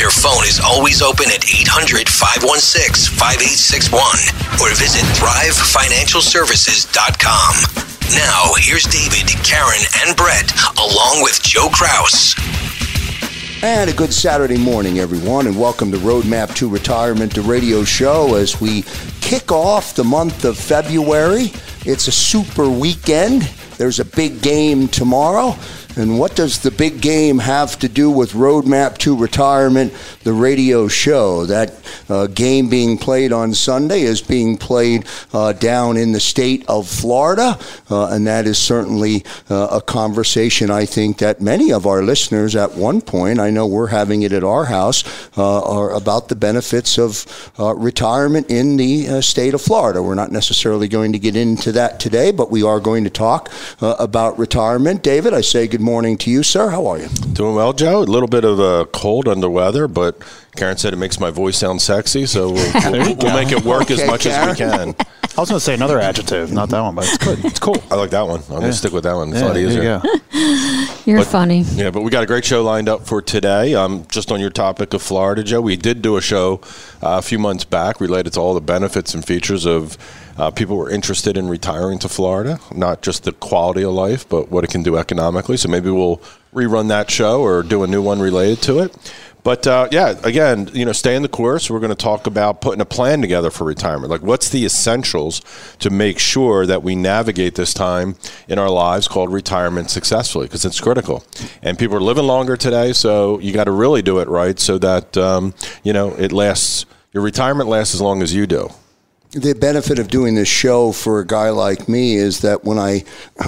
Their phone is always open at 800 516 5861 or visit thrivefinancialservices.com. Now, here's David, Karen, and Brett, along with Joe Kraus. And a good Saturday morning, everyone, and welcome to Roadmap to Retirement, the radio show, as we kick off the month of February. It's a super weekend. There's a big game tomorrow. And what does the big game have to do with Roadmap to Retirement, the radio show? That uh, game being played on Sunday is being played uh, down in the state of Florida, uh, and that is certainly uh, a conversation I think that many of our listeners at one point, I know we're having it at our house, uh, are about the benefits of uh, retirement in the state of Florida. We're not necessarily going to get into that today, but we are going to talk about retirement. David, I say good good morning to you, sir. How are you? Doing well, Joe. A little bit of a cold under weather, but Karen said it makes my voice sound sexy, so we'll, we'll, we'll make it work okay, as much Karen. as we can. I was going to say another adjective, not that one, but it's good. It's cool. I like that one. I'm yeah. going to stick with that one. It's yeah, a lot easier. You are funny. Yeah, but we got a great show lined up for today. Um, just on your topic of Florida, Joe, we did do a show uh, a few months back related to all the benefits and features of uh, people were interested in retiring to Florida, not just the quality of life, but what it can do economically. So maybe we'll rerun that show or do a new one related to it. But uh, yeah, again, you know, stay in the course. We're going to talk about putting a plan together for retirement. Like, what's the essentials to make sure that we navigate this time in our lives called retirement successfully? Because it's critical, and people are living longer today. So you got to really do it right, so that um, you know it lasts. Your retirement lasts as long as you do the benefit of doing this show for a guy like me is that when I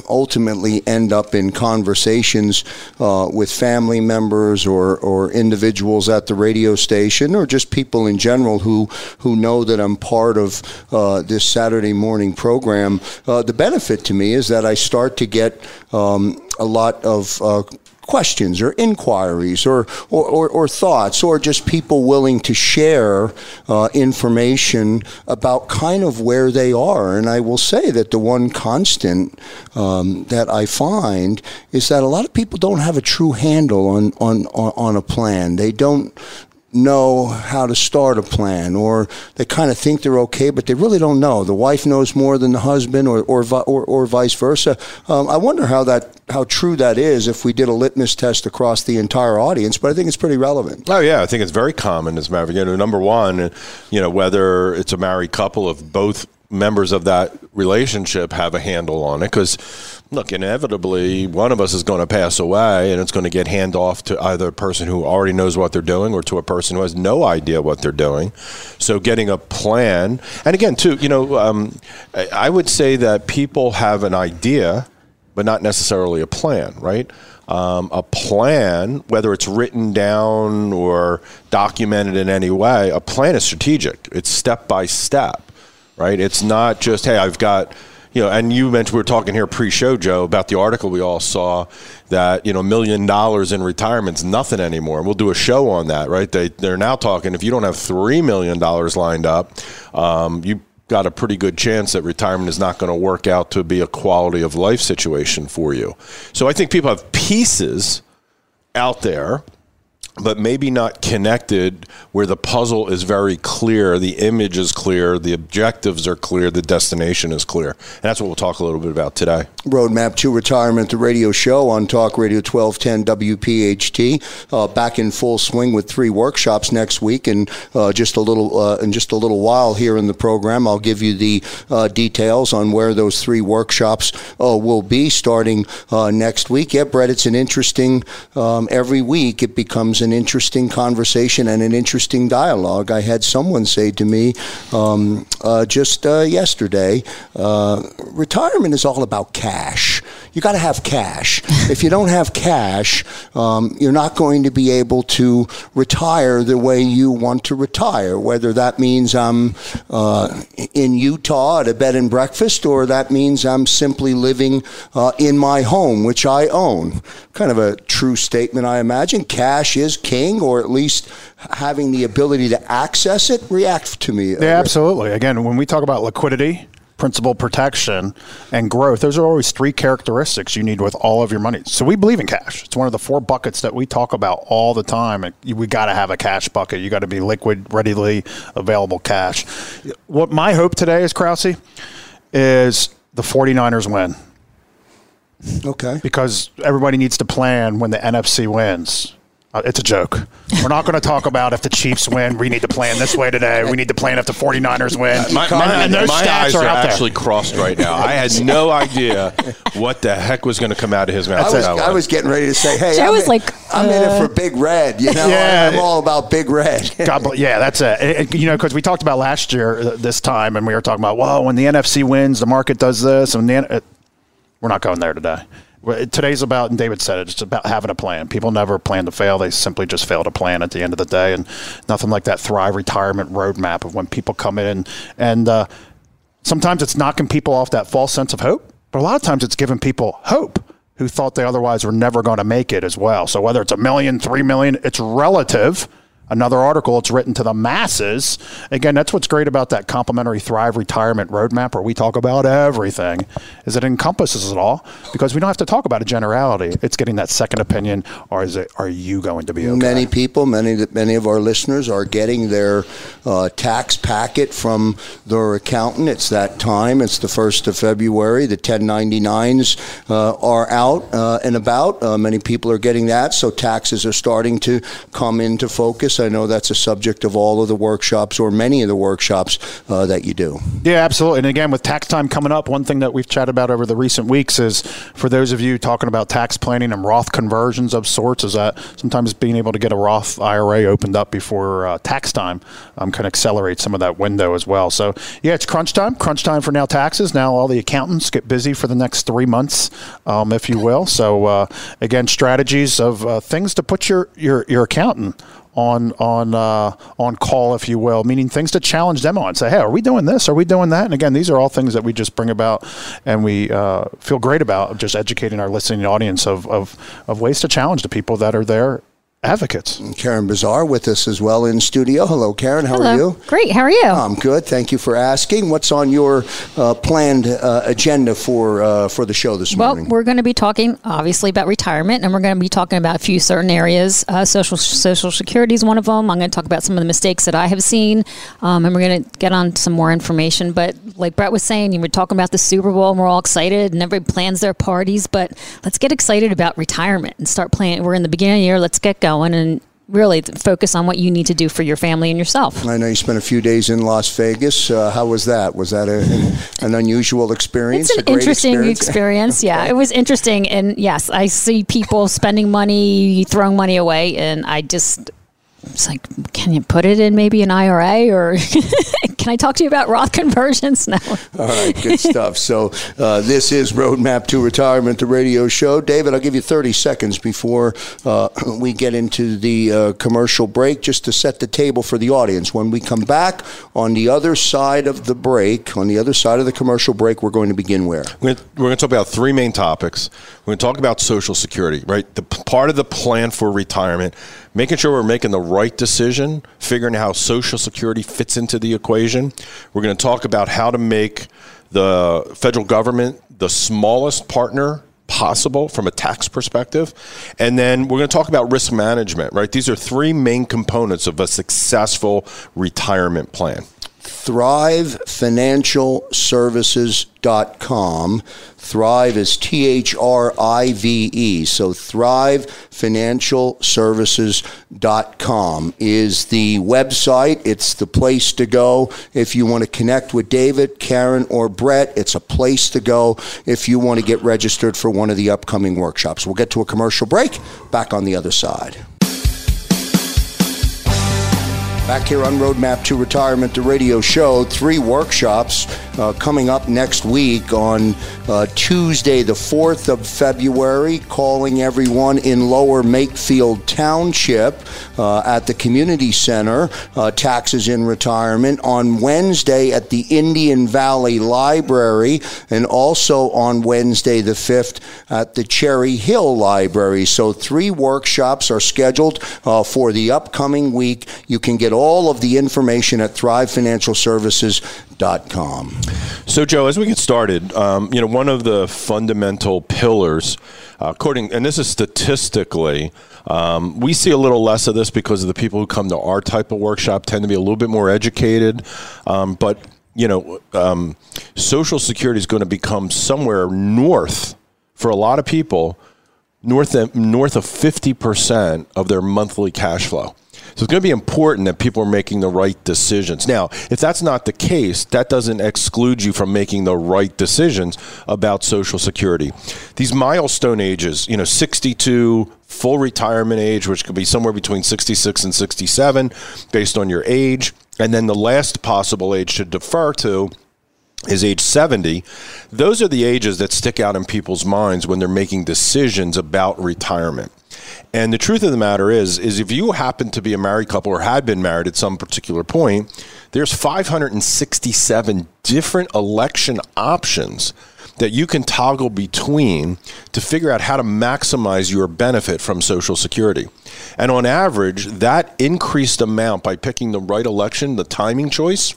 ultimately end up in conversations uh, with family members or, or individuals at the radio station or just people in general who, who know that I'm part of uh, this Saturday morning program, uh, the benefit to me is that I start to get um, a lot of uh, questions or inquiries or, or, or, or, thoughts or just people willing to share uh, information about kind of where they are. And I will say that the one constant um, that I find is that a lot of people don't have a true handle on, on, on a plan. They don't know how to start a plan, or they kind of think they're okay, but they really don't know. The wife knows more than the husband, or or or, or vice versa. Um, I wonder how that how true that is if we did a litmus test across the entire audience. But I think it's pretty relevant. Oh yeah, I think it's very common as a matter of you know, number one, you know whether it's a married couple of both members of that relationship have a handle on it because look inevitably one of us is going to pass away and it's going to get hand off to either a person who already knows what they're doing or to a person who has no idea what they're doing so getting a plan and again too you know um, i would say that people have an idea but not necessarily a plan right um, a plan, whether it's written down or documented in any way, a plan is strategic. It's step by step, right? It's not just, hey, I've got you know, and you mentioned we were talking here pre-show, Joe, about the article we all saw that you know, million dollars in retirement's nothing anymore. And we'll do a show on that, right? They they're now talking if you don't have three million dollars lined up, um, you got a pretty good chance that retirement is not going to work out to be a quality of life situation for you. So I think people have pieces out there but maybe not connected where the puzzle is very clear, the image is clear, the objectives are clear, the destination is clear. And that's what we'll talk a little bit about today. Roadmap to Retirement, the radio show on Talk Radio 1210 WPHT, uh, back in full swing with three workshops next week, and uh, just a little uh, in just a little while here in the program, I'll give you the uh, details on where those three workshops uh, will be starting uh, next week. Yeah, Brett, it's an interesting. Um, every week it becomes an interesting conversation and an interesting dialogue. I had someone say to me um, uh, just uh, yesterday uh, retirement is all about cash. You got to have cash. if you don't have cash, um, you're not going to be able to retire the way you want to retire, whether that means I'm uh, in Utah at a bed and breakfast or that means I'm simply living uh, in my home, which I own. Kind of a true statement, I imagine. Cash is king, or at least having the ability to access it. React to me. Yeah, absolutely. Again, when we talk about liquidity, principal protection, and growth, those are always three characteristics you need with all of your money. So we believe in cash. It's one of the four buckets that we talk about all the time. We got to have a cash bucket. You got to be liquid, readily available cash. What my hope today is, Krause, is the 49ers win. Okay. Because everybody needs to plan when the NFC wins. Uh, it's a joke. We're not going to talk about if the Chiefs win. We need to plan this way today. We need to plan if the 49ers win. My, my, and those my eyes are, are actually there. crossed right now. I had no idea what the heck was going to come out of his mouth. I was, I was getting ready to say, hey, I I'm was in, like, I'm uh, in it for Big Red. You know, yeah, I'm all about Big Red. God, yeah, that's it. it you know, because we talked about last year uh, this time, and we were talking about, well, when the NFC wins, the market does this, and the, it, we're not going there today. Today's about, and David said it, it's about having a plan. People never plan to fail. They simply just fail to plan at the end of the day. And nothing like that Thrive retirement roadmap of when people come in. And uh, sometimes it's knocking people off that false sense of hope, but a lot of times it's giving people hope who thought they otherwise were never going to make it as well. So whether it's a million, three million, it's relative another article. It's written to the masses. Again, that's what's great about that complimentary Thrive Retirement Roadmap, where we talk about everything, is it encompasses it all because we don't have to talk about a generality. It's getting that second opinion, or is it? Are you going to be okay? Many people, many many of our listeners are getting their uh, tax packet from their accountant. It's that time. It's the first of February. The 1099s uh, are out uh, and about. Uh, many people are getting that, so taxes are starting to come into focus. I know that's a subject of all of the workshops or many of the workshops uh, that you do. Yeah, absolutely. And again, with tax time coming up, one thing that we've chatted about over the recent weeks is for those of you talking about tax planning and Roth conversions of sorts, is that sometimes being able to get a Roth IRA opened up before uh, tax time um, can accelerate some of that window as well. So, yeah, it's crunch time. Crunch time for now taxes. Now all the accountants get busy for the next three months, um, if you will. So, uh, again, strategies of uh, things to put your, your, your accountant on on uh, on call, if you will, meaning things to challenge them on. Say, hey, are we doing this? Are we doing that? And again, these are all things that we just bring about, and we uh, feel great about just educating our listening audience of, of of ways to challenge the people that are there advocates. Karen Bizar with us as well in studio. Hello, Karen. How Hello. are you? Great. How are you? I'm good. Thank you for asking. What's on your uh, planned uh, agenda for uh, for the show this well, morning? Well, we're going to be talking obviously about retirement, and we're going to be talking about a few certain areas. Uh, social Social Security is one of them. I'm going to talk about some of the mistakes that I have seen, um, and we're going to get on some more information. But like Brett was saying, you were talking about the Super Bowl, and we're all excited, and everybody plans their parties. But let's get excited about retirement and start planning. We're in the beginning of the year. Let's get going going and really focus on what you need to do for your family and yourself. I know you spent a few days in Las Vegas. Uh, how was that? Was that a, an, an, unusual experience? It's an interesting experience. experience. Yeah, it was interesting. And yes, I see people spending money, throwing money away, and I just it's like, can you put it in maybe an IRA or Can I talk to you about Roth conversions now? All right, good stuff. So uh, this is Roadmap to Retirement, the radio show. David, I'll give you 30 seconds before uh, we get into the uh, commercial break just to set the table for the audience. When we come back on the other side of the break, on the other side of the commercial break, we're going to begin where? We're going to talk about three main topics. We're going to talk about Social Security, right? The part of the plan for retirement, making sure we're making the right decision, figuring out how Social Security fits into the equation. We're going to talk about how to make the federal government the smallest partner possible from a tax perspective. And then we're going to talk about risk management, right? These are three main components of a successful retirement plan. ThriveFinancialServices.com. Thrive is T H R I V E. So ThriveFinancialServices.com is the website. It's the place to go. If you want to connect with David, Karen, or Brett, it's a place to go if you want to get registered for one of the upcoming workshops. We'll get to a commercial break. Back on the other side. Back here on Roadmap to Retirement, the radio show. Three workshops uh, coming up next week on uh, Tuesday, the 4th of February, calling everyone in Lower Makefield Township uh, at the Community Center, uh, Taxes in Retirement. On Wednesday at the Indian Valley Library, and also on Wednesday, the 5th, at the Cherry Hill Library. So, three workshops are scheduled uh, for the upcoming week. You can get all of the information at thrivefinancialservices.com. So, Joe, as we get started, um, you know, one of the fundamental pillars, uh, according, and this is statistically, um, we see a little less of this because of the people who come to our type of workshop tend to be a little bit more educated, um, but you know, um, Social Security is going to become somewhere north for a lot of people, north of, north of fifty percent of their monthly cash flow. So it's going to be important that people are making the right decisions. Now, if that's not the case, that doesn't exclude you from making the right decisions about Social Security. These milestone ages, you know, 62, full retirement age, which could be somewhere between 66 and 67 based on your age, and then the last possible age to defer to is age 70 those are the ages that stick out in people's minds when they're making decisions about retirement and the truth of the matter is, is if you happen to be a married couple or had been married at some particular point, there's 567 different election options that you can toggle between to figure out how to maximize your benefit from Social Security. And on average, that increased amount by picking the right election, the timing choice,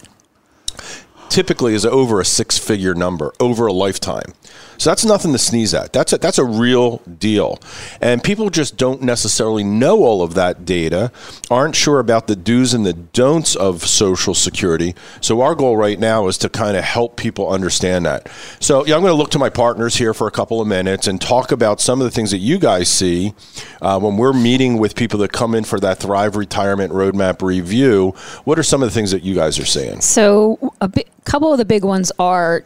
typically is over a six figure number over a lifetime. So that's nothing to sneeze at. That's a, that's a real deal. And people just don't necessarily know all of that data, aren't sure about the do's and the don'ts of Social Security. So our goal right now is to kind of help people understand that. So yeah, I'm going to look to my partners here for a couple of minutes and talk about some of the things that you guys see uh, when we're meeting with people that come in for that Thrive Retirement Roadmap review. What are some of the things that you guys are seeing? So a bi- couple of the big ones are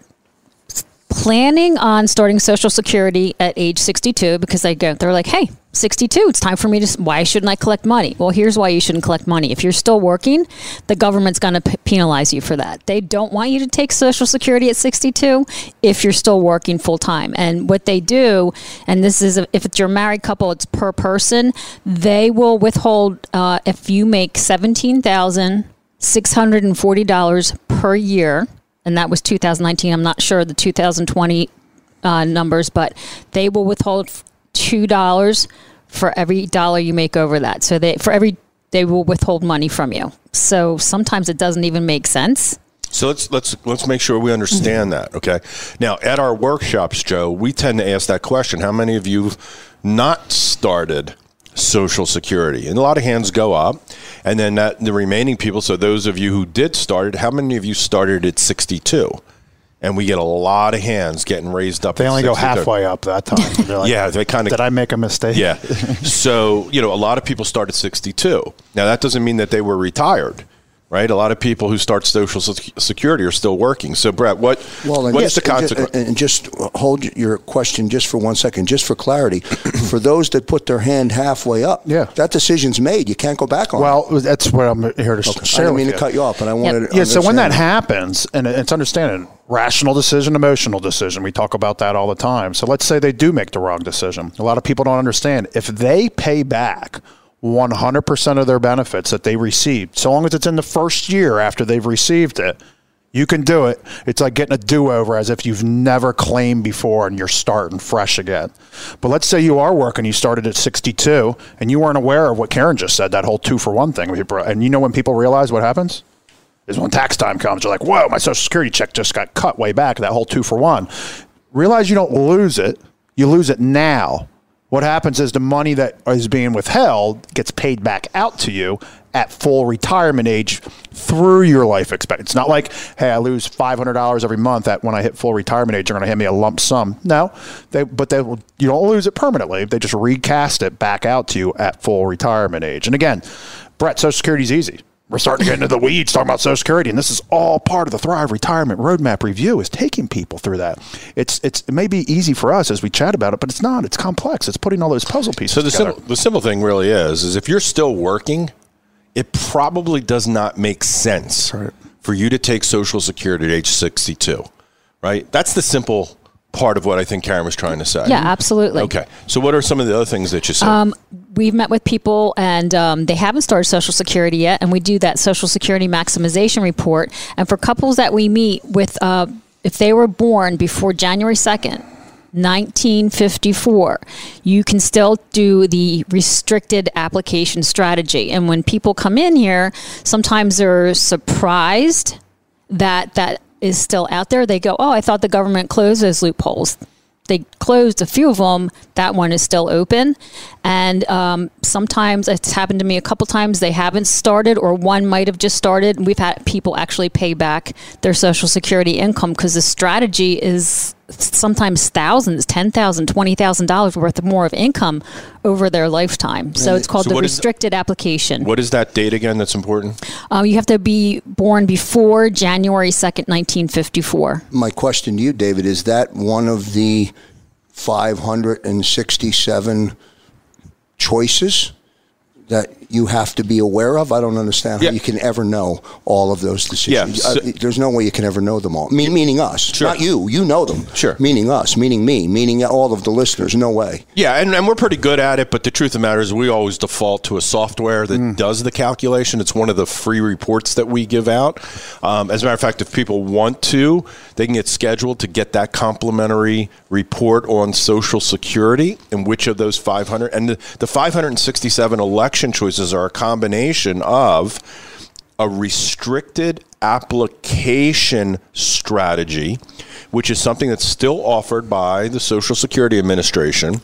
planning on starting social security at age 62 because they go they're like hey 62 it's time for me to why shouldn't i collect money? Well here's why you shouldn't collect money. If you're still working the government's going to p- penalize you for that. They don't want you to take social security at 62 if you're still working full time and what they do and this is if it's your married couple it's per person they will withhold uh, if you make seventeen thousand six hundred and forty dollars per year and that was 2019. I'm not sure the 2020 uh, numbers, but they will withhold two dollars for every dollar you make over that. So they for every they will withhold money from you. So sometimes it doesn't even make sense. So let's let's let's make sure we understand that. Okay. Now at our workshops, Joe, we tend to ask that question: How many of you not started Social Security? And a lot of hands go up, and then that the remaining people. So those of you who did start it, how many of you started at sixty-two? And we get a lot of hands getting raised up. They only go halfway up that time. They're like, Yeah, they kind of Did I make a mistake? yeah. So, you know, a lot of people start at 62. Now, that doesn't mean that they were retired. Right? A lot of people who start Social Security are still working. So, Brett, what Well, and what's just, the and ju- consequence? And just hold your question just for one second, just for clarity. for those that put their hand halfway up, Yeah. that decision's made. You can't go back on. it. Well, that's what I'm here to I share didn't mean you. to cut you off, but I wanted. to Yeah, so when that happens, and it's understanding rational decision, emotional decision, we talk about that all the time. So let's say they do make the wrong decision. A lot of people don't understand. If they pay back 100% of their benefits that they received, so long as it's in the first year after they've received it, you can do it. It's like getting a do over as if you've never claimed before and you're starting fresh again. But let's say you are working, you started at 62, and you weren't aware of what Karen just said, that whole two for one thing. And you know when people realize what happens? is when tax time comes, you're like, whoa, my social security check just got cut way back, that whole two for one. Realize you don't lose it, you lose it now. What happens is the money that is being withheld gets paid back out to you at full retirement age through your life expectancy. It's not like, hey, I lose five hundred dollars every month. That when I hit full retirement age, you're going to hand me a lump sum. No, they, but they will, you don't lose it permanently. They just recast it back out to you at full retirement age. And again, Brett, Social Security is easy we're starting to get into the weeds talking about Social Security, and this is all part of the Thrive Retirement Roadmap review. Is taking people through that. It's it's it may be easy for us as we chat about it, but it's not. It's complex. It's putting all those puzzle pieces So the together. simple, the simple thing really is is if you're still working, it probably does not make sense for you to take Social Security at age 62, right? That's the simple part of what I think Karen was trying to say. Yeah, absolutely. Okay. So what are some of the other things that you said? Um, we've met with people and um, they haven't started Social Security yet, and we do that Social Security maximization report. And for couples that we meet with, uh, if they were born before January 2nd, 1954, you can still do the restricted application strategy. And when people come in here, sometimes they're surprised that that is still out there. They go, "Oh, I thought the government closed those loopholes." They closed a few of them. That one is still open, and um, sometimes it's happened to me a couple times. They haven't started, or one might have just started. We've had people actually pay back their Social Security income because the strategy is sometimes thousands, ten thousand, twenty thousand dollars worth of more of income over their lifetime. So it's called So the what is- restricted application. what is that date again that's important? Um, you have to be born before January 2nd, 1954. My question to you, David, is that one of the 567 choices that you have to be aware of? I don't understand Yeah. how you can ever know all of those decisions. Yeah, so- Uh, there's no way you can ever know them all. Me- meaning us, Sure. not you. You know them. Sure. Meaning us, meaning me, meaning all of the listeners. No way. Yeah, and, and we're pretty good at it, but the truth of the matter is we always default to a software that does the calculation. It's one of the free reports that we give out. Um, as a matter of fact, if people want to, they can get scheduled to get that complimentary report on Social Security and which of those 500. And the, the 567 election choices are a combination of a restricted application strategy, which is something that's still offered by the Social Security Administration.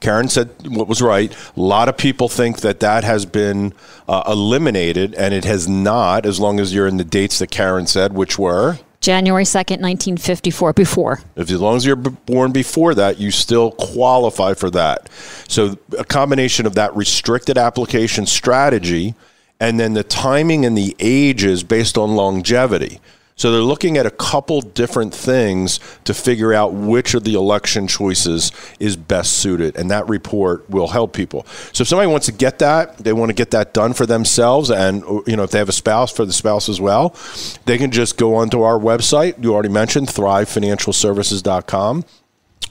Karen said what was right. A lot of people think that that has been uh, eliminated, and it has not, as long as you're in the dates that Karen said, which were. January 2nd, 1954, before. If as long as you're born before that, you still qualify for that. So a combination of that restricted application strategy and then the timing and the ages based on longevity. So they're looking at a couple different things to figure out which of the election choices is best suited, and that report will help people. So if somebody wants to get that, they want to get that done for themselves, and you know if they have a spouse, for the spouse as well, they can just go onto our website. You already mentioned ThriveFinancialServices.com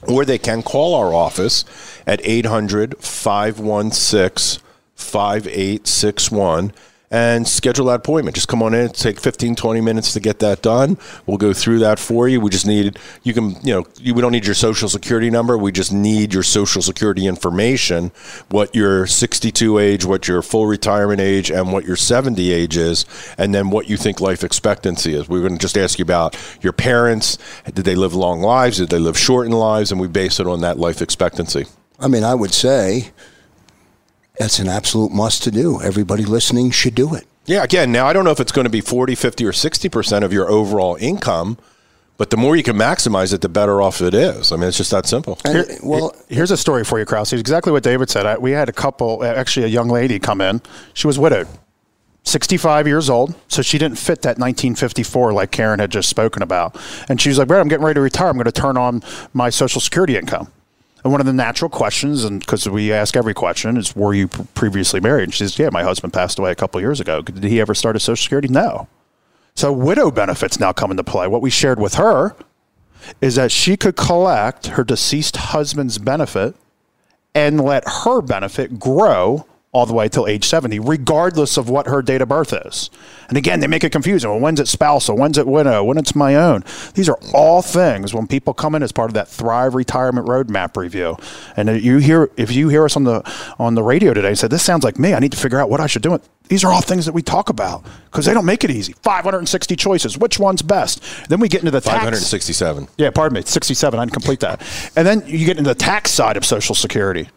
or they can call our office at 800 516 5861 and schedule that appointment. Just come on in, take 15 20 minutes to get that done. We'll go through that for you. We just need you can, you know, you, we don't need your social security number. We just need your social security information, what your 62 age, what your full retirement age and what your 70 age is, and then what you think life expectancy is. We're going to just ask you about your parents, did they live long lives, did they live shortened lives, and we base it on that life expectancy. I mean, I would say that's an absolute must to do. Everybody listening should do it. Yeah, again, now I don't know if it's going to be 40, 50, or 60% of your overall income, but the more you can maximize it, the better off it is. I mean, it's just that simple. And, well, Here's a story for you, Krause. It's exactly what David said. I, we had a couple, actually, a young lady come in. She was widowed. 65 years old, so she didn't fit that 1954 like Karen had just spoken about. And she was like, Brett, I'm getting ready to retire. I'm going to turn on my Social Security income. And one of the natural questions, and because we ask every question, is Were you previously married? And she says, Yeah, my husband passed away a couple years ago. Did he ever start a Social Security? No. So widow benefits now come into play. What we shared with her is that she could collect her deceased husband's benefit and let her benefit grow all the way till age 70, regardless of what her date of birth is. And again, they make it confusing. Well, when's it spousal? When's it widow? When it's my own? These are all things when people come in as part of that Thrive Retirement Roadmap review. And you hear, if you hear us on the on the radio today and say, this sounds like me, I need to figure out what I should do. These are all things that we talk about because they don't make it easy. 560 choices. Which one's best? Then we get into the tax. 567. Yeah, pardon me. 67. I didn't complete that. And then you get into the tax side of Social Security.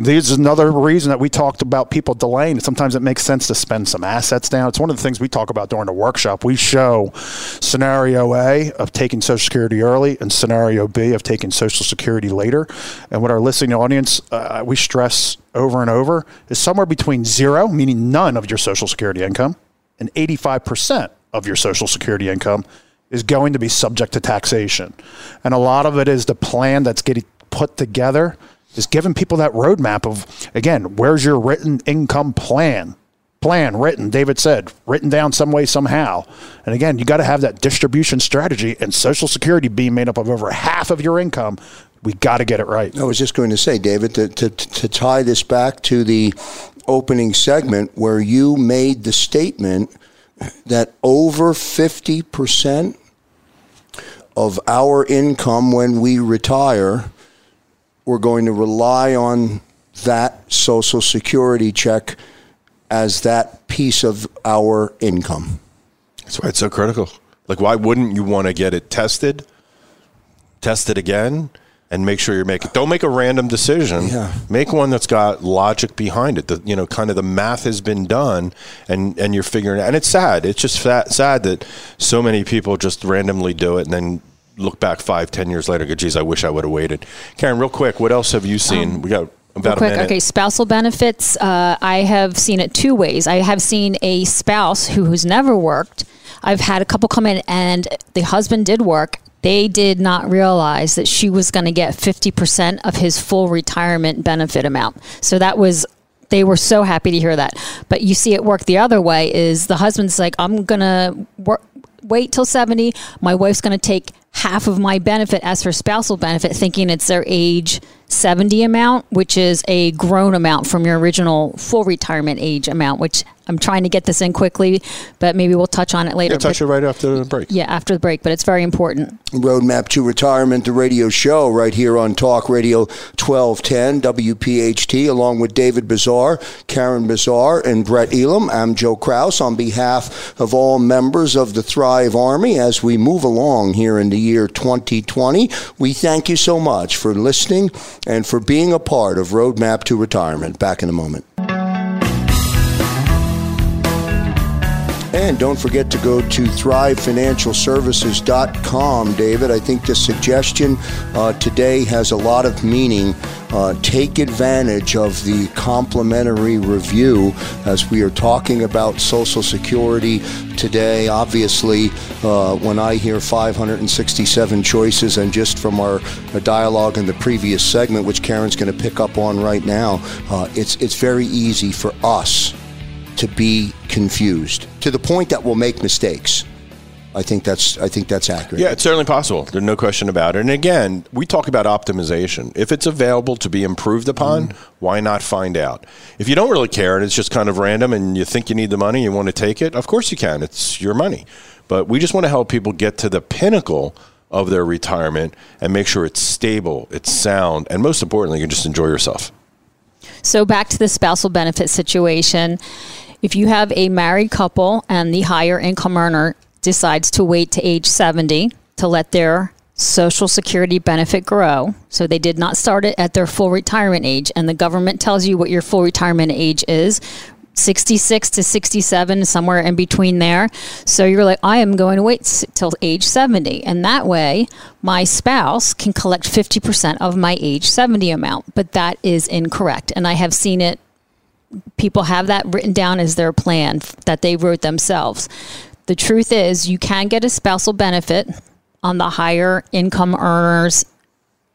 This is another reason that we talked about people delaying. Sometimes it makes sense to spend some assets down. It's one of the things we talk about during the workshop. We show scenario A of taking Social Security early and scenario B of taking Social Security later. And what our listening audience, uh, we stress over and over, is somewhere between zero, meaning none of your Social Security income, and 85% of your Social Security income is going to be subject to taxation. And a lot of it is the plan that's getting put together is giving people that roadmap of again, where's your written income plan? Plan written, David said, written down some way, somehow. And again, you got to have that distribution strategy and Social Security being made up of over half of your income. We got to get it right. I was just going to say, David, to, to, to tie this back to the opening segment where you made the statement that over 50% of our income when we retire we're going to rely on that Social Security check as that piece of our income. That's why it's so critical. Like, why wouldn't you want to get it tested, test it again, and make sure you're making? Don't make a random decision. Yeah. Make one that's got logic behind it. The you know, kind of the math has been done, and and you're figuring. it out. And it's sad. It's just sad that so many people just randomly do it and then look back five, ten years later, go, geez, I wish I would have waited. Karen, real quick, what else have you seen? Um, we got about a quick, Okay, spousal benefits. Uh, I have seen it two ways. I have seen a spouse who has never worked. I've had a couple come in, and the husband did work. They did not realize that she was going to get 50% of his full retirement benefit amount. So that was they were so happy to hear that. But you see it work the other way is the husband's like, I'm going to work, wait till 70. My wife's going to take half of my benefit as her spousal benefit, thinking it's their age 70 amount, which is a grown amount from your original full retirement age amount, which I'm trying to get this in quickly, but maybe we'll touch on it later. Yeah, touch but, it right after the break. Yeah, after the break, but it's very important. Roadmap to Retirement, the radio show right here on Talk Radio 1210 WPHT, along with David Bizar, Karen Bizar, and Brett Elam. I'm Joe Kraus on behalf of all members of the Thrive Army as we move along here in the year 2020. We thank you so much for listening and for being a part of Roadmap to Retirement. Back in a moment. And don't forget to go to thrivefinancialservices.com, David. I think the suggestion uh, today has a lot of meaning. Uh, take advantage of the complimentary review as we are talking about Social Security today. Obviously, uh, when I hear 567 choices, and just from our, our dialogue in the previous segment, which Karen's going to pick up on right now, uh, it's it's very easy for us to be confused to the point that we'll make mistakes. I think that's I think that's accurate. Yeah, it's certainly possible. There's no question about it. And again, we talk about optimization. If it's available to be improved upon, mm why not find out? If you don't really care and it's just kind of random and you think you need the money, you want to take it, of course you can. It's your money. But we just want to help people get to the pinnacle of their retirement and make sure it's stable, it's sound, and most importantly, you can just enjoy yourself. So back to the spousal benefit situation if you have a married couple and the higher income earner decides to wait to age 70 to let their social security benefit grow, so they did not start it at their full retirement age, and the government tells you what your full retirement age is, 66 to 67, somewhere in between there. So you're like, I am going to wait till age 70. And that way, my spouse can collect 50% of my age 70 amount. But that is incorrect. And I have seen it people have that written down as their plan that they wrote themselves. The truth is, you can get a spousal benefit on the higher income earners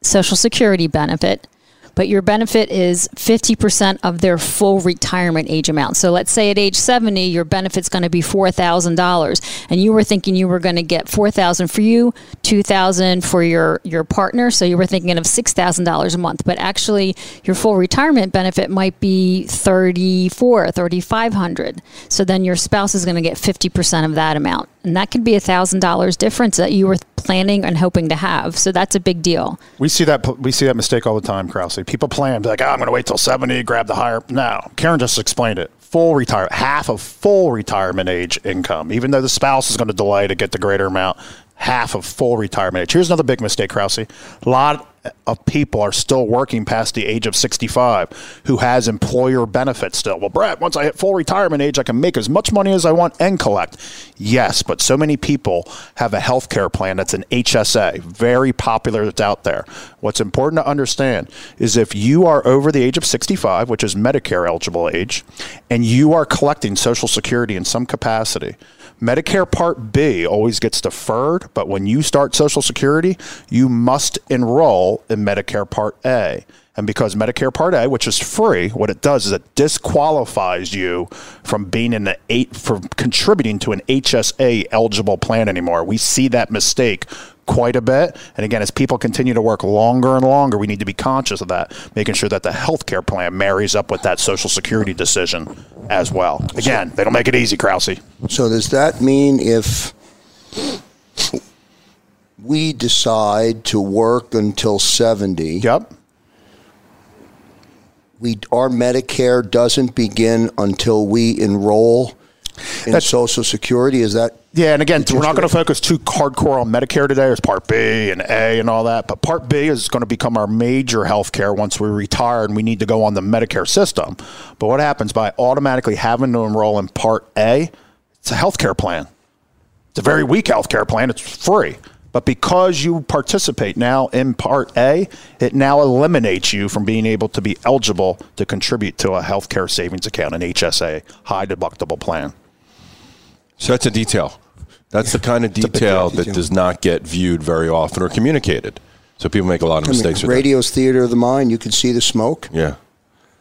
Social Security benefit but your benefit is 50% of their full retirement age amount. So let's say at age 70 your benefit's going to be $4,000 and you were thinking you were going to get 4,000 for you, 2,000 for your your partner, so you were thinking of $6,000 a month, but actually your full retirement benefit might be 34, 3500. So then your spouse is going to get 50% of that amount. And that could be a $1,000 difference that you were planning and hoping to have. So that's a big deal. We see that we see that mistake all the time, Krause. People plan, like, oh, I'm going to wait till 70, grab the higher. No, Karen just explained it. Full retire, half of full retirement age income, even though the spouse is going to delay to get the greater amount, half of full retirement age. Here's another big mistake, Krause. A lot of people are still working past the age of 65 who has employer benefits still. Well, Brett, once I hit full retirement age, I can make as much money as I want and collect. Yes, but so many people have a health care plan that's an HSA, very popular that's out there. What's important to understand is if you are over the age of 65, which is Medicare eligible age, and you are collecting Social Security in some capacity, Medicare Part B always gets deferred, but when you start Social Security, you must enroll in Medicare Part A. And because Medicare Part A, which is free, what it does is it disqualifies you from being in the eight from contributing to an HSA eligible plan anymore. We see that mistake quite a bit. And again, as people continue to work longer and longer, we need to be conscious of that, making sure that the healthcare plan marries up with that Social Security decision as well. Again, they don't make it easy, Krause. So does that mean if we decide to work until 70? Yep we our Medicare doesn't begin until we enroll in That's, Social Security. Is that? Yeah, and again, we're not going to focus too hardcore on Medicare today. There's Part B and A and all that, but Part B is going to become our major health care once we retire and we need to go on the Medicare system. But what happens by automatically having to enroll in Part A? It's a health care plan. It's a very weak health care plan. It's free. But because you participate now in Part A, it now eliminates you from being able to be eligible to contribute to a healthcare savings account, an HSA, high deductible plan. So that's a detail. That's the kind of detail that does not get viewed very often or communicated. So people make a lot of mistakes. I mean, radio's that. theater of the mind. You can see the smoke. Yeah.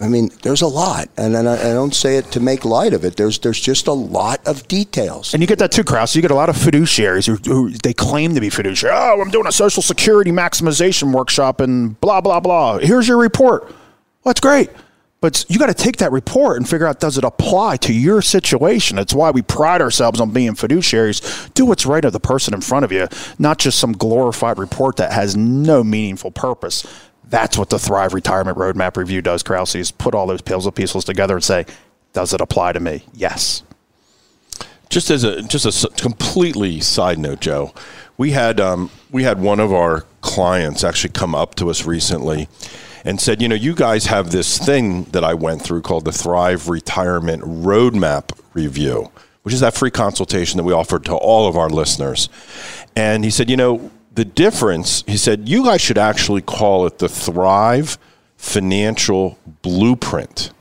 I mean, there's a lot, and, and I, I, don't say it to make light of it. There's there's just a lot of details, and you get that too, Krause. You get a lot of fiduciaries who, who they claim to be fiduciary. Oh, I'm doing a Social Security maximization workshop, and blah blah blah. Here's your report. Well, that's great, but you got to take that report and figure out does it apply to your situation. It's why we pride ourselves on being fiduciaries. Do what's right of the person in front of you, not just some glorified report that has no meaningful purpose. That's what the Thrive Retirement Roadmap Review does, Krause, is put all those puzzle pieces together and say, does it apply to me? Yes. Just as a just a completely side note, Joe, we had um, we had one of our clients actually come up to us recently and said, you know, you guys have this thing that I went through called the Thrive Retirement Roadmap Review, which is that free consultation that we offered to all of our listeners. And he said, you know, the difference, he said, you guys should actually call it the Thrive Financial Blueprint.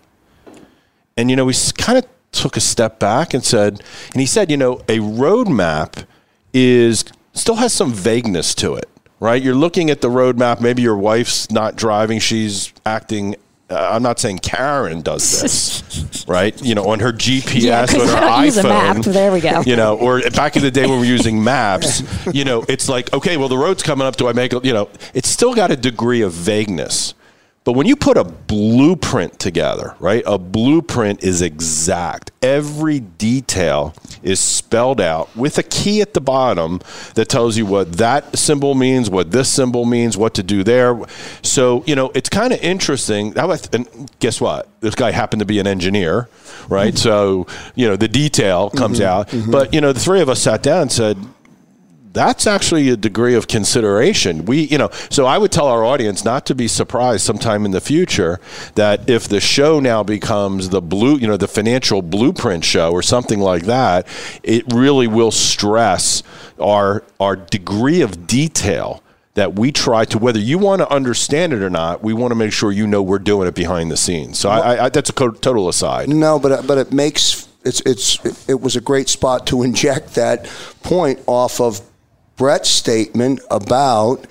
And, you know, we kind of took a step back and said, and he said, you know, a roadmap is still has some vagueness to it, right? You're looking at the roadmap. Maybe your wife's not driving, she's acting uh, I'm not saying Karen does this, right? You know, on her GPS, yeah, on her iPhone. There we go. You know, or back in the day when we were using maps, you know, it's like, okay, well, the road's coming up. Do I make it? You know, it's still got a degree of vagueness. But when you put a blueprint together, right? A blueprint is exact. Every detail is spelled out with a key at the bottom that tells you what that symbol means, what this symbol means, what to do there. So, you know, it's kind of interesting. And guess what? This guy happened to be an engineer, right? Mm-hmm. So, you know, the detail comes mm-hmm. out. Mm-hmm. But, you know, the three of us sat down and said, that's actually a degree of consideration. We, you know, so I would tell our audience not to be surprised sometime in the future that if the show now becomes the blue, you know, the financial blueprint show or something like that, it really will stress our our degree of detail that we try to whether you want to understand it or not we want to make sure you know we're doing it behind the scenes so I, I, that's a total aside No, but but it makes it's it's it was a great spot to inject that point off of Brett's statement about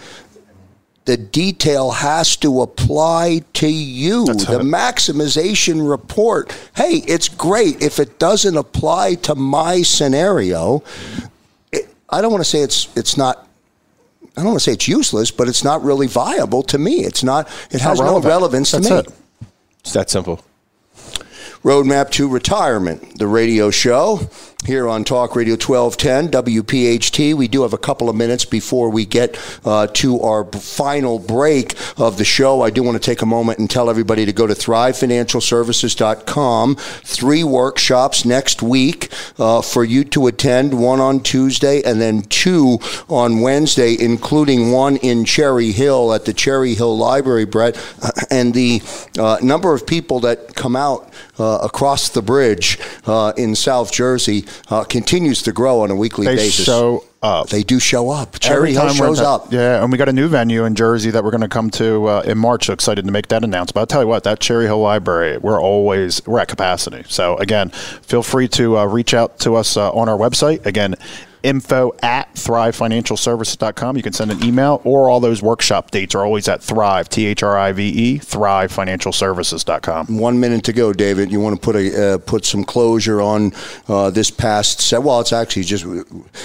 the detail has to apply to you. the maximization report. Hey, it's great if it doesn't apply to my scenario. It, I don't want to say it's it's not I don't want to say it's useless, but it's not really viable to me. It's not. It has no relevant. relevance That's to me. it. it's that simple Roadmap to Retirement, the radio show here on Talk Radio 1210 WPHT. We do have a couple of minutes before we get uh, to our final break of the show. I do want to take a moment and tell everybody to go to thrivefinancialservices.com. Three workshops next week uh, for you to attend, one on Tuesday and then two on Wednesday, including one in Cherry Hill at the Cherry Hill Library, Brett. And the uh, number of people that come out uh, across the bridge uh, in South Jersey uh, continues to grow on a weekly They basis. show up. They do show up. Cherry Hill shows at- up. Yeah, and we got a new venue in Jersey that we're going to come to uh, in March. So excited to make that announcement. But I'll tell you what, that Cherry Hill Library, we're always we're at capacity. So again, feel free to uh, reach out to us uh, on our website. Again, info at thrivefinancialservices.com. You can send an email or all those workshop dates are always at Thrive, T H R I V E, thrivefinancialservices.com. One minute to go, David. You want to put a uh, put some closure on uh, this past set? Well, it's actually just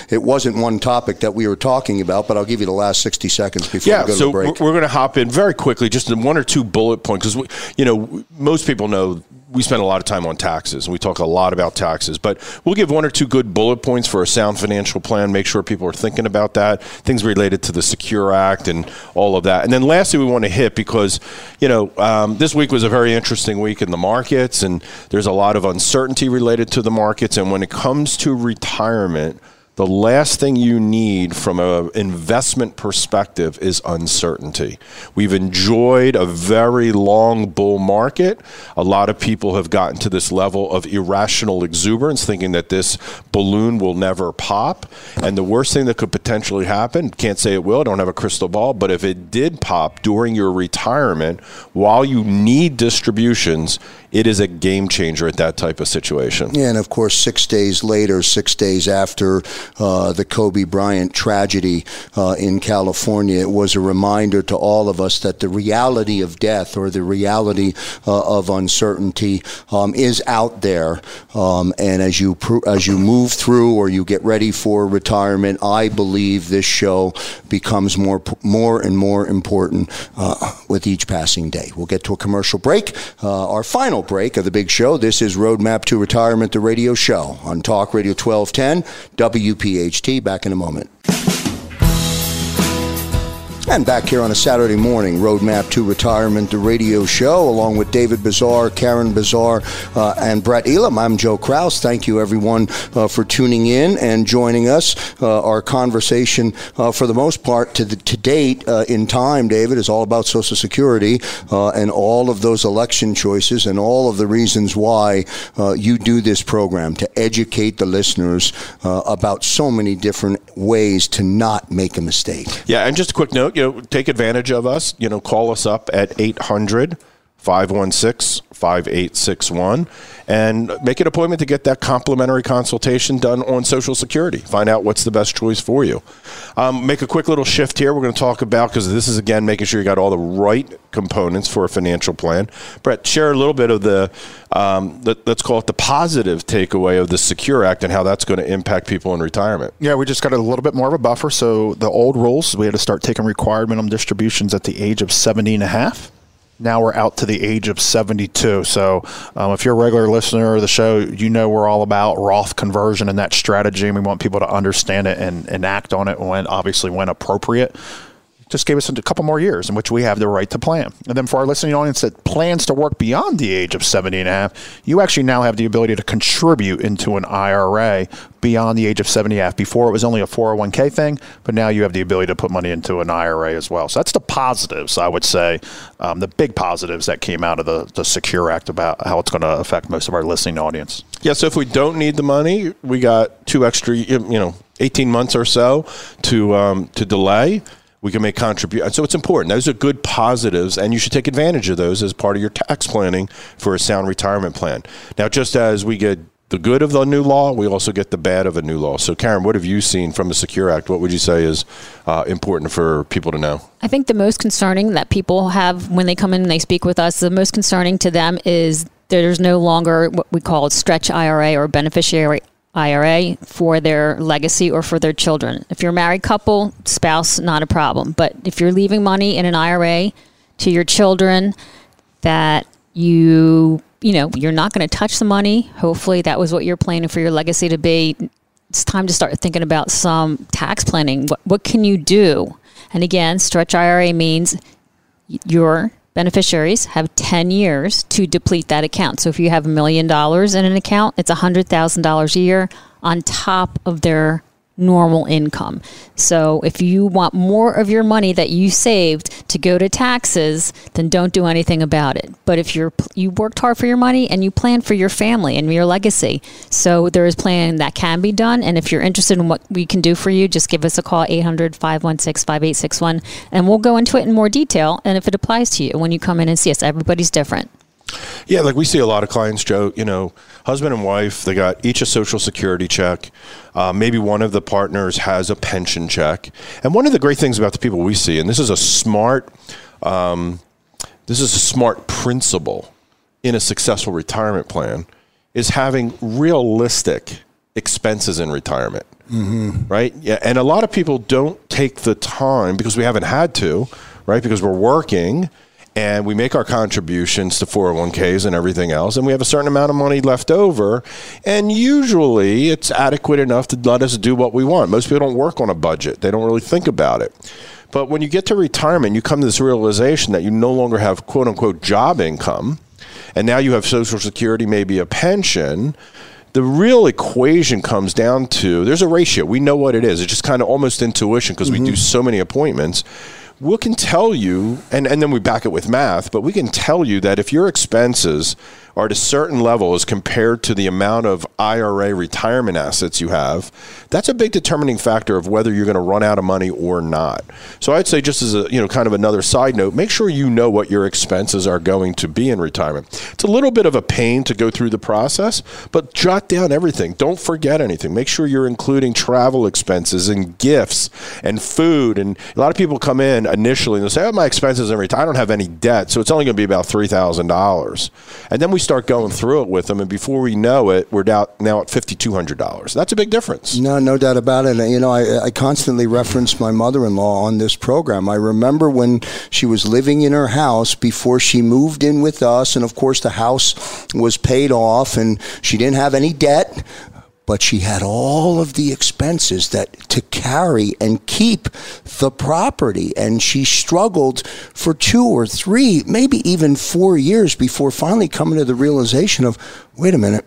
it wasn't one topic that we were talking about, but I'll give you the last sixty seconds before Yeah, we go to so the break. we're going to hop in very quickly, just in one or two bullet points, because you know most people know we spend a lot of time on taxes, and we talk a lot about taxes. But we'll give one or two good bullet points for a sound financial plan. Make sure people are thinking about that, things related to the Secure Act and all of that. And then lastly, we want to hit because you know um, this week was a very interesting week in the markets, and there's a lot of uncertainty related to the markets. And when it comes to retirement the last thing you need from an investment perspective is uncertainty. We've enjoyed a very long bull market. A lot of people have gotten to this level of irrational exuberance, thinking that this balloon will never pop. And the worst thing that could potentially happen, can't say it will, I don't have a crystal ball, but if it did pop during your retirement while you need distributions, it is a game changer at that type of situation. Yeah, and of course, six days later, six days after uh, the Kobe Bryant tragedy uh, in California, it was a reminder to all of us that the reality of death or the reality uh, of uncertainty um, is out there. Um, and as you pr- as you move through or you get ready for retirement, I believe this show becomes more more and more important uh, with each passing day. We'll get to a commercial break. Uh, our final break of the big show. This is Roadmap to Retirement, the radio show on Talk Radio 1210, WPHT. Back in a moment. And back here on a Saturday morning, Roadmap to Retirement, the radio show, along with David Bizar, Karen Bizar, uh, and Brett Elam. I'm Joe Kraus. Thank you, everyone, uh, for tuning in and joining us. Uh, our conversation, uh, for the most part, to, the, to date uh, in time, David, is all about Social Security uh, and all of those election choices and all of the reasons why you do this program to educate the listeners about so many different ways to not make a mistake. Yeah, and just a quick note, you know, take advantage of us. You know, call us up at 800 516 5861 and make an appointment to get that complimentary consultation done on Social Security. Find out what's the best choice for you. Um, make a quick little shift here. We're going to talk about, because this is again making sure you got all the right components for a financial plan. Brett, share a little bit of the, um, the let's call it the positive takeaway of the Secure Act and how that's going to impact people in retirement. Yeah, we just got a little bit more of a buffer. So the old rules, we had to start taking required minimum distributions at the age of 70 and a half. Now we're out to the age of 72. So um, if you're a regular listener of the show, you know we're all about Roth conversion and that strategy, and we want people to understand it and, and act on it when, obviously, when appropriate just gave us a couple more years in which we have the right to plan. And then for our listening audience that plans to work beyond the age of 70 and a half, you actually now have the ability to contribute into an IRA beyond the age of 70 and a half. Before it was only a 401k thing, but now you have the ability to put money into an IRA as well. So that's the positives, I would say, um, the big positives that came out of the, the Secure Act about how it's going to affect most of our listening audience. Yeah, so if we don't need the money, we got two extra, you know, 18 months or so to um, to delay. We can make contributions. So it's important. Those are good positives, and you should take advantage of those as part of your tax planning for a sound retirement plan. Now, just as we get the good of the new law, we also get the bad of a new law. So, Karen, what have you seen from the Secure Act? What would you say is uh, important for people to know? I think the most concerning that people have when they come in and they speak with us, the most concerning to them is there's no longer what we call stretch IRA or beneficiary IRA for their legacy or for their children. If you're a married couple, spouse, not a problem. But if you're leaving money in an IRA to your children that you, you know, you're not going to touch the money, hopefully that was what you're planning for your legacy to be. It's time to start thinking about some tax planning. What, what can you do? And again, stretch IRA means your beneficiaries have 10 years to deplete that account. So if you have a million dollars in an account, it's $100,000 a year on top of their normal income. So if you want more of your money that you saved to go to taxes, then don't do anything about it. But if you're you worked hard for your money and you plan for your family and your legacy, so there is planning that can be done and if you're interested in what we can do for you, just give us a call 800-516-5861 and we'll go into it in more detail and if it applies to you when you come in and see us. Everybody's different. Yeah, like we see a lot of clients, Joe, you know, husband and wife, they got each a social security check. Uh, maybe one of the partners has a pension check. And one of the great things about the people we see, and this is a smart, um, this is a smart principle in a successful retirement plan, is having realistic expenses in retirement. Mm-hmm. Right? Yeah. And a lot of people don't take the time because we haven't had to, right? Because we're working and we make our contributions to 401ks and everything else, and we have a certain amount of money left over, and usually it's adequate enough to let us do what we want. Most people don't work on a budget, they don't really think about it. But when you get to retirement, you come to this realization that you no longer have quote unquote job income, and now you have Social Security, maybe a pension the real equation comes down to there's a ratio. We know what it is. It's just kind of almost intuition because mm-hmm. we do so many appointments we can tell you, and, and then we back it with math, but we can tell you that if your expenses are at a certain level as compared to the amount of IRA retirement assets you have, that's a big determining factor of whether you're going to run out of money or not. So I'd say just as a, you know, kind of another side note, make sure you know what your expenses are going to be in retirement. It's a little bit of a pain to go through the process, but jot down everything. Don't forget anything. Make sure you're including travel expenses and gifts and food. And a lot of people come in initially and they say, "Oh, my expenses in retirement. I don't have any debt, so it's only going to be about three thousand dollars." And then we start going through it with them, and before we know it, we're now, now at fifty two hundred dollars. That's a big difference. No, no doubt about it. And, You know, I, I constantly reference my mother in law on this program. I remember when she was living in her house before she moved in with us, and of course the house was paid off, and she didn't have any debt but she had all of the expenses that to carry and keep the property and she struggled for two or three maybe even four years before finally coming to the realization of wait a minute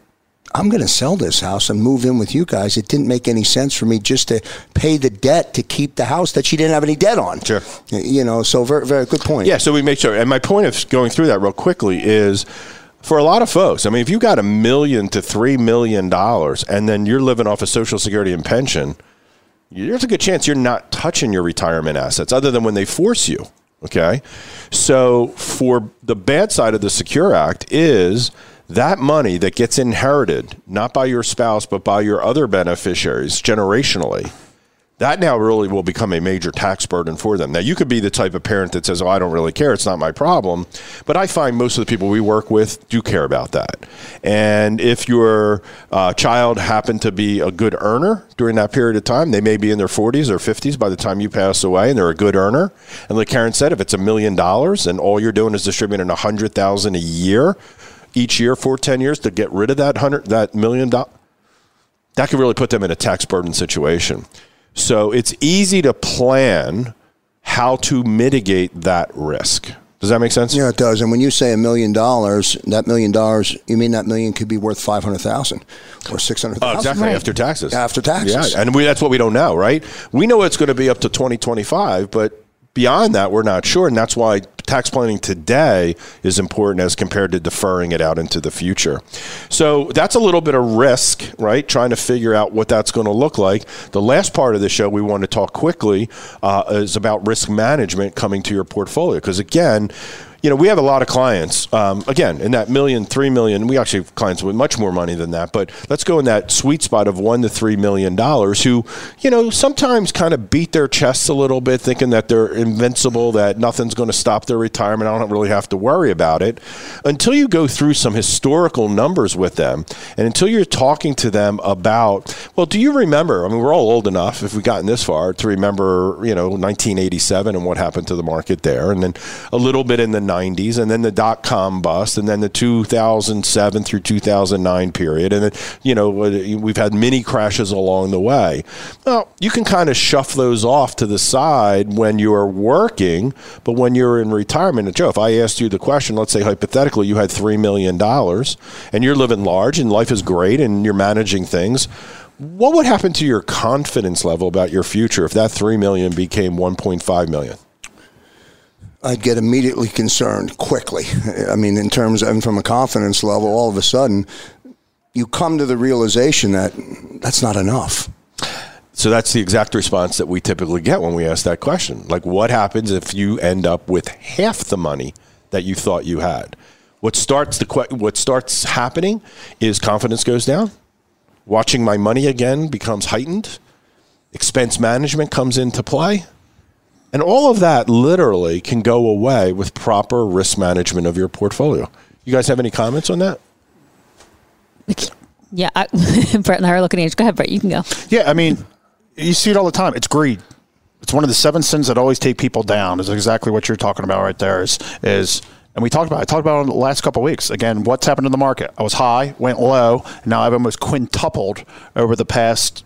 I'm going to sell this house and move in with you guys. It didn't make any sense for me just to pay the debt to keep the house that she didn't have any debt on. Sure. You know, so very, very good point. Yeah, so we make sure. And my point of going through that real quickly is for a lot of folks, I mean, if you got a million to three million dollars and then you're living off of Social Security and pension, there's a good chance you're not touching your retirement assets other than when they force you. Okay. So, for the bad side of the Secure Act is that money that gets inherited, not by your spouse, but by your other beneficiaries generationally that now really will become a major tax burden for them. Now, you could be the type of parent that says, Oh, I don't really care. It's not my problem. But I find most of the people we work with do care about that. And if your uh, child happened to be a good earner during that period of time, they may be in their 40s or 50s by the time you pass away, and they're a good earner. And like Karen said, if it's a million dollars and all you're doing is distributing a 100000 a year, each year for 10 years to get rid of that hundred that million dollars, that could really put them in a tax burden situation. So it's easy to plan how to mitigate that risk. Does that make sense? Yeah, it does. And when you say a million dollars, that million dollars, you mean that million could be worth five hundred thousand or six hundred thousand? Oh, exactly. Right. After taxes. After taxes. Yeah, and we, that's what we don't know, right? We know it's going to be up to twenty twenty five, but beyond that, we're not sure, and that's why tax planning today is important as compared to deferring it out into the future. So that's a little bit of risk, right? Trying to figure out what that's going to look like. The last part of the show we want to talk quickly uh, is about risk management coming to your portfolio because again you know, we have a lot of clients. Um, again, in that million, three million, we actually have clients with much more money than that. But let's go in that sweet spot of one to three million dollars, who, you know, sometimes kind of beat their chests a little bit, thinking that they're invincible, that nothing's going to stop their retirement. I don't really have to worry about it. Until you go through some historical numbers with them, and until you're talking to them about, well, do you remember? I mean, we're all old enough, if we've gotten this far, to remember, you know, 1987 and what happened to the market there, and then a little bit in the 90s, and then the dot com bust, and then the 2007 through 2009 period, and then you know we've had many crashes along the way. Well, you can kind of shuffle those off to the side when you're working, but when you're in retirement, and Joe, if I asked you the question, let's say hypothetically you had three million dollars and you're living large and life is great and you're managing things what would happen to your confidence level about your future if that 3 million became 1.5 million I'd get immediately concerned quickly. I mean, in terms of from a confidence level, all of a sudden, you come to the realization that that's not enough. So that's the exact response that we typically get when we ask that question. Like, what happens if you end up with half the money that you thought you had? What starts the what starts happening is confidence goes down. Watching my money again becomes heightened. Expense management comes into play and all of that literally can go away with proper risk management of your portfolio. You guys have any comments on that? Yeah, I, Brett and I are looking at you. Go ahead, Brett. You can go. Yeah, I mean, you see it all the time. It's greed. It's one of the seven sins that always take people down. Is exactly what you're talking about right there. Is is and we talked about. It. I talked about it in the last couple of weeks. Again, what's happened in the market? I was high, went low, and now I've almost quintupled over the past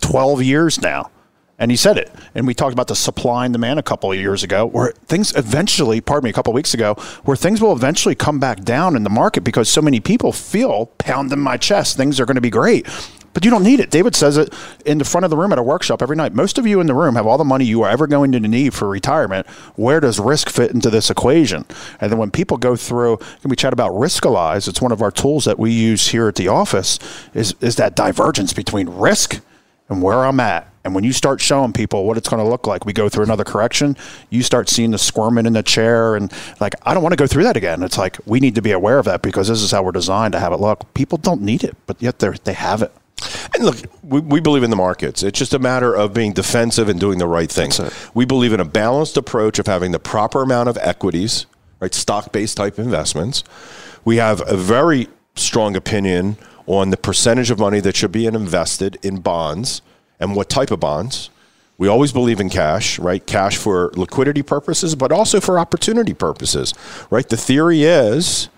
twelve years now. And he said it. And we talked about the supply and demand a couple of years ago, where things eventually, pardon me, a couple of weeks ago, where things will eventually come back down in the market because so many people feel pounding my chest, things are going to be great. But you don't need it. David says it in the front of the room at a workshop every night. Most of you in the room have all the money you are ever going to need for retirement. Where does risk fit into this equation? And then when people go through, and we chat about Riskalyze, it's one of our tools that we use here at the office, is, is that divergence between risk and where I'm at and when you start showing people what it's going to look like, we go through another correction, you start seeing the squirming in the chair. And like, I don't want to go through that again. It's like, we need to be aware of that because this is how we're designed to have it look. People don't need it, but yet they they have it. And look, we, we, believe in the markets. It's just a matter of being defensive and doing the right thing. We believe in a balanced approach of having the proper amount of equities, right, stock-based type investments. We have a very strong opinion on the percentage of money that should be invested in bonds and what type of bonds. We always believe in cash, right? Cash for liquidity purposes, but also for opportunity purposes, right? The theory is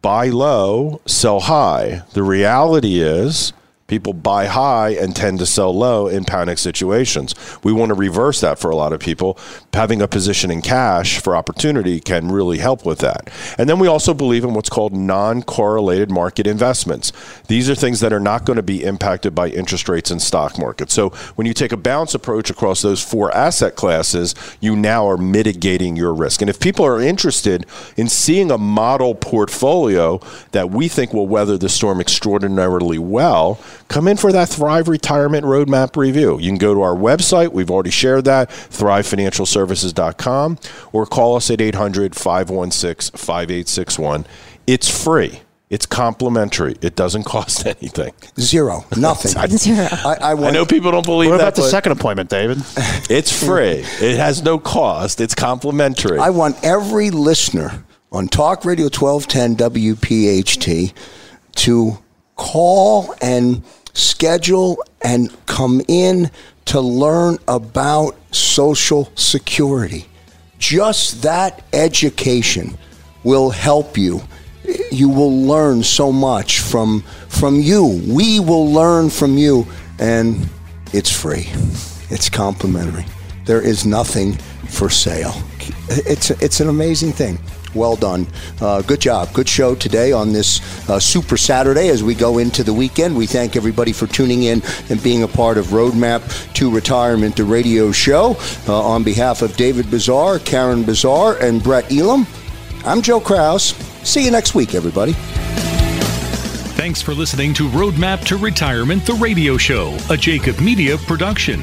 buy low, sell high. The reality is People buy high and tend to sell low in panic situations. We want to reverse that for a lot of people. Having a position in cash for opportunity can really help with that. And then we also believe in what's called non correlated market investments. These are things that are not going to be impacted by interest rates and stock markets. So when you take a balance approach across those four asset classes, you now are mitigating your risk. And if people are interested in seeing a model portfolio that we think will weather the storm extraordinarily well, come in for that Thrive Retirement Roadmap review. You can go to our website. We've already shared that, thrivefinancialservices.com, or call us at 800 516 5861. It's free. It's complimentary. It doesn't cost anything. Zero. Nothing. Zero. I, I, I, know people don't believe what that. What about the second appointment, David? It's free. it has no cost. It's complimentary. I want every listener on Talk Radio 1210 WPHT to call and schedule and come in to learn about Social Security. Just that education will help you. You will learn so much from from you. We will learn from you and it's free. It's complimentary. There is nothing for sale. It's it's an amazing thing. Well done. Uh, good job. Good show today on this uh, Super Saturday as we go into the weekend. We thank everybody for tuning in and being a part of Roadmap to Retirement, the radio show. Uh, on behalf of David Bizar, Karen Bizar, and Brett Elam, I'm Joe Kraus. See you next week, everybody. Thanks for listening to Roadmap to Retirement, the radio show, a Jacob Media production.